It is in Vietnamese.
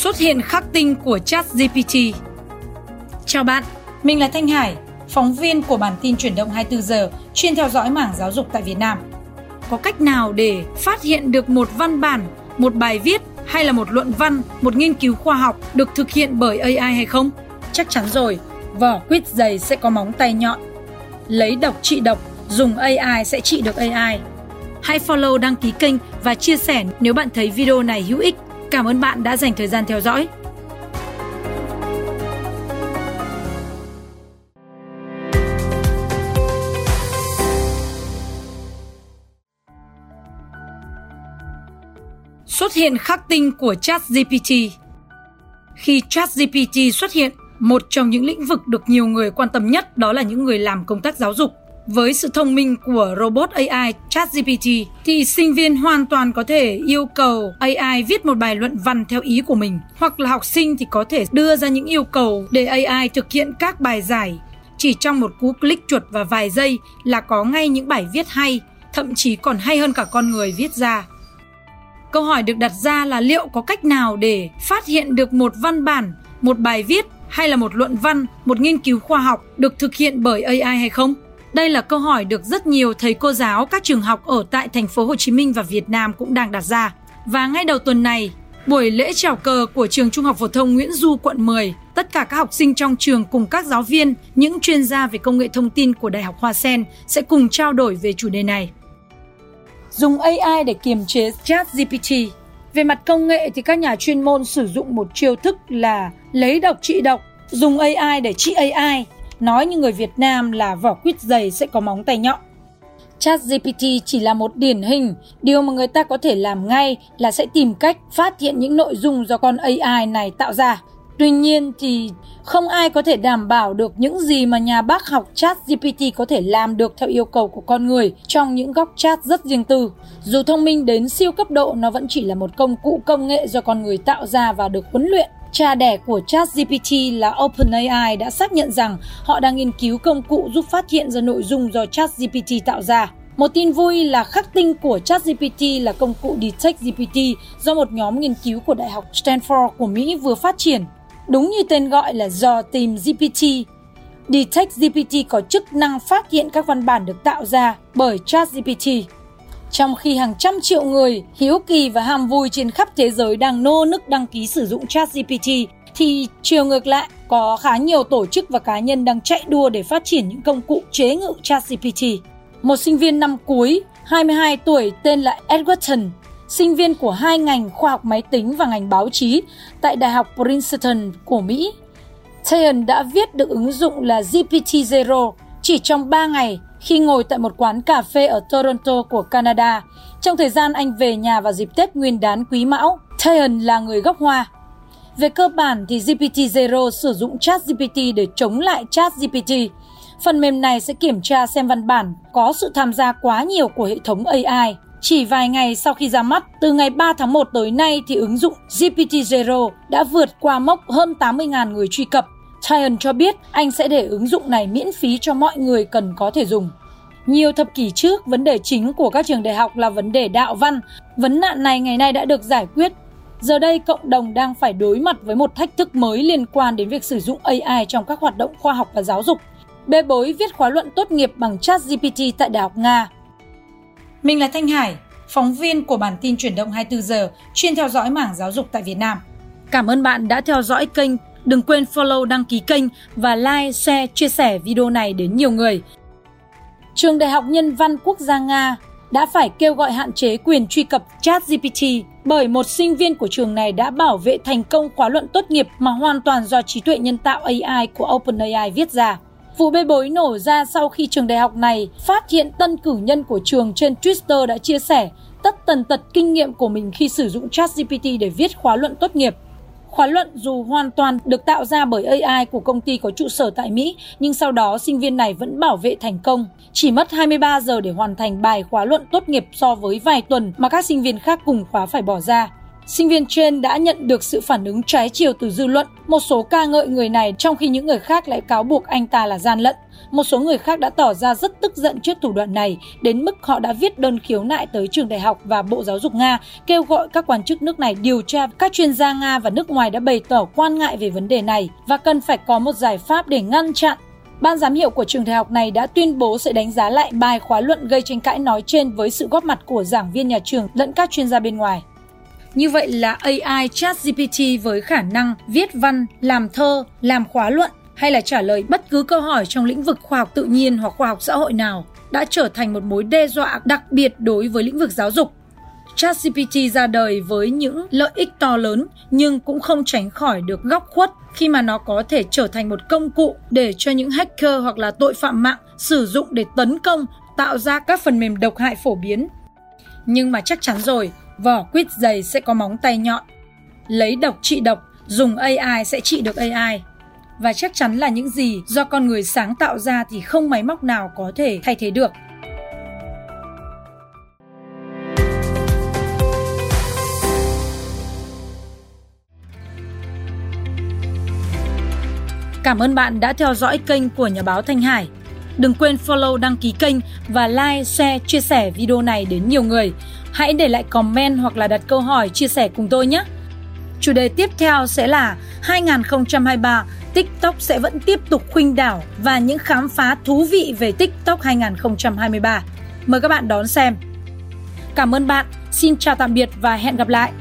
Xuất hiện khắc tinh của ChatGPT. Chào bạn, mình là Thanh Hải, phóng viên của bản tin chuyển động 24 giờ chuyên theo dõi mảng giáo dục tại Việt Nam. Có cách nào để phát hiện được một văn bản, một bài viết hay là một luận văn, một nghiên cứu khoa học được thực hiện bởi AI hay không? Chắc chắn rồi, vỏ quýt dày sẽ có móng tay nhọn. Lấy độc trị độc, dùng AI sẽ trị được AI. Hãy follow đăng ký kênh và chia sẻ nếu bạn thấy video này hữu ích. Cảm ơn bạn đã dành thời gian theo dõi. Xuất hiện khắc tinh của ChatGPT Khi ChatGPT xuất hiện, một trong những lĩnh vực được nhiều người quan tâm nhất đó là những người làm công tác giáo dục. Với sự thông minh của robot AI ChatGPT thì sinh viên hoàn toàn có thể yêu cầu AI viết một bài luận văn theo ý của mình hoặc là học sinh thì có thể đưa ra những yêu cầu để AI thực hiện các bài giải. Chỉ trong một cú click chuột và vài giây là có ngay những bài viết hay, thậm chí còn hay hơn cả con người viết ra. Câu hỏi được đặt ra là liệu có cách nào để phát hiện được một văn bản, một bài viết hay là một luận văn, một nghiên cứu khoa học được thực hiện bởi AI hay không? Đây là câu hỏi được rất nhiều thầy cô giáo các trường học ở tại thành phố Hồ Chí Minh và Việt Nam cũng đang đặt ra. Và ngay đầu tuần này, buổi lễ chào cờ của trường Trung học phổ thông Nguyễn Du quận 10, tất cả các học sinh trong trường cùng các giáo viên, những chuyên gia về công nghệ thông tin của Đại học Hoa Sen sẽ cùng trao đổi về chủ đề này. Dùng AI để kiềm chế ChatGPT. Về mặt công nghệ thì các nhà chuyên môn sử dụng một chiêu thức là lấy độc trị độc, dùng AI để trị AI nói như người Việt Nam là vỏ quýt dày sẽ có móng tay nhọn. ChatGPT chỉ là một điển hình, điều mà người ta có thể làm ngay là sẽ tìm cách phát hiện những nội dung do con AI này tạo ra. Tuy nhiên thì không ai có thể đảm bảo được những gì mà nhà bác học Chat GPT có thể làm được theo yêu cầu của con người trong những góc chat rất riêng tư. Dù thông minh đến siêu cấp độ, nó vẫn chỉ là một công cụ công nghệ do con người tạo ra và được huấn luyện Cha đẻ của ChatGPT là OpenAI đã xác nhận rằng họ đang nghiên cứu công cụ giúp phát hiện ra nội dung do ChatGPT tạo ra. Một tin vui là khắc tinh của ChatGPT là công cụ DetectGPT do một nhóm nghiên cứu của Đại học Stanford của Mỹ vừa phát triển. Đúng như tên gọi là do tìm GPT. DetectGPT có chức năng phát hiện các văn bản được tạo ra bởi ChatGPT. Trong khi hàng trăm triệu người hiếu kỳ và ham vui trên khắp thế giới đang nô nức đăng ký sử dụng ChatGPT, thì chiều ngược lại, có khá nhiều tổ chức và cá nhân đang chạy đua để phát triển những công cụ chế ngự ChatGPT. Một sinh viên năm cuối, 22 tuổi tên là Edgerton, sinh viên của hai ngành khoa học máy tính và ngành báo chí tại Đại học Princeton của Mỹ. Tayan đã viết được ứng dụng là GPT-0 chỉ trong 3 ngày khi ngồi tại một quán cà phê ở Toronto của Canada. Trong thời gian anh về nhà vào dịp Tết Nguyên đán Quý Mão, Tayan là người gốc Hoa. Về cơ bản thì GPT-0 sử dụng ChatGPT để chống lại ChatGPT. Phần mềm này sẽ kiểm tra xem văn bản có sự tham gia quá nhiều của hệ thống AI. Chỉ vài ngày sau khi ra mắt, từ ngày 3 tháng 1 tới nay thì ứng dụng GPT-0 đã vượt qua mốc hơn 80.000 người truy cập Ryan cho biết anh sẽ để ứng dụng này miễn phí cho mọi người cần có thể dùng. Nhiều thập kỷ trước, vấn đề chính của các trường đại học là vấn đề đạo văn. Vấn nạn này ngày nay đã được giải quyết. Giờ đây, cộng đồng đang phải đối mặt với một thách thức mới liên quan đến việc sử dụng AI trong các hoạt động khoa học và giáo dục. Bê bối viết khóa luận tốt nghiệp bằng chat GPT tại Đại học Nga. Mình là Thanh Hải, phóng viên của bản tin chuyển động 24 giờ chuyên theo dõi mảng giáo dục tại Việt Nam. Cảm ơn bạn đã theo dõi kênh Đừng quên follow đăng ký kênh và like, share, chia sẻ video này đến nhiều người. Trường Đại học Nhân văn Quốc gia Nga đã phải kêu gọi hạn chế quyền truy cập ChatGPT bởi một sinh viên của trường này đã bảo vệ thành công khóa luận tốt nghiệp mà hoàn toàn do trí tuệ nhân tạo AI của OpenAI viết ra. Vụ bê bối nổ ra sau khi trường đại học này phát hiện tân cử nhân của trường trên Twitter đã chia sẻ tất tần tật kinh nghiệm của mình khi sử dụng ChatGPT để viết khóa luận tốt nghiệp. Khóa luận dù hoàn toàn được tạo ra bởi AI của công ty có trụ sở tại Mỹ, nhưng sau đó sinh viên này vẫn bảo vệ thành công. Chỉ mất 23 giờ để hoàn thành bài khóa luận tốt nghiệp so với vài tuần mà các sinh viên khác cùng khóa phải bỏ ra. Sinh viên trên đã nhận được sự phản ứng trái chiều từ dư luận, một số ca ngợi người này trong khi những người khác lại cáo buộc anh ta là gian lận. Một số người khác đã tỏ ra rất tức giận trước thủ đoạn này, đến mức họ đã viết đơn khiếu nại tới trường đại học và Bộ Giáo dục Nga, kêu gọi các quan chức nước này điều tra. Các chuyên gia Nga và nước ngoài đã bày tỏ quan ngại về vấn đề này và cần phải có một giải pháp để ngăn chặn Ban giám hiệu của trường đại học này đã tuyên bố sẽ đánh giá lại bài khóa luận gây tranh cãi nói trên với sự góp mặt của giảng viên nhà trường lẫn các chuyên gia bên ngoài. Như vậy là AI ChatGPT với khả năng viết văn, làm thơ, làm khóa luận hay là trả lời bất cứ câu hỏi trong lĩnh vực khoa học tự nhiên hoặc khoa học xã hội nào đã trở thành một mối đe dọa đặc biệt đối với lĩnh vực giáo dục. ChatGPT ra đời với những lợi ích to lớn nhưng cũng không tránh khỏi được góc khuất khi mà nó có thể trở thành một công cụ để cho những hacker hoặc là tội phạm mạng sử dụng để tấn công, tạo ra các phần mềm độc hại phổ biến. Nhưng mà chắc chắn rồi, vỏ quýt dày sẽ có móng tay nhọn. Lấy độc trị độc, dùng AI sẽ trị được AI. Và chắc chắn là những gì do con người sáng tạo ra thì không máy móc nào có thể thay thế được. Cảm ơn bạn đã theo dõi kênh của Nhà báo Thanh Hải. Đừng quên follow đăng ký kênh và like, share, chia sẻ video này đến nhiều người. Hãy để lại comment hoặc là đặt câu hỏi chia sẻ cùng tôi nhé. Chủ đề tiếp theo sẽ là 2023 TikTok sẽ vẫn tiếp tục khuynh đảo và những khám phá thú vị về TikTok 2023. Mời các bạn đón xem. Cảm ơn bạn, xin chào tạm biệt và hẹn gặp lại.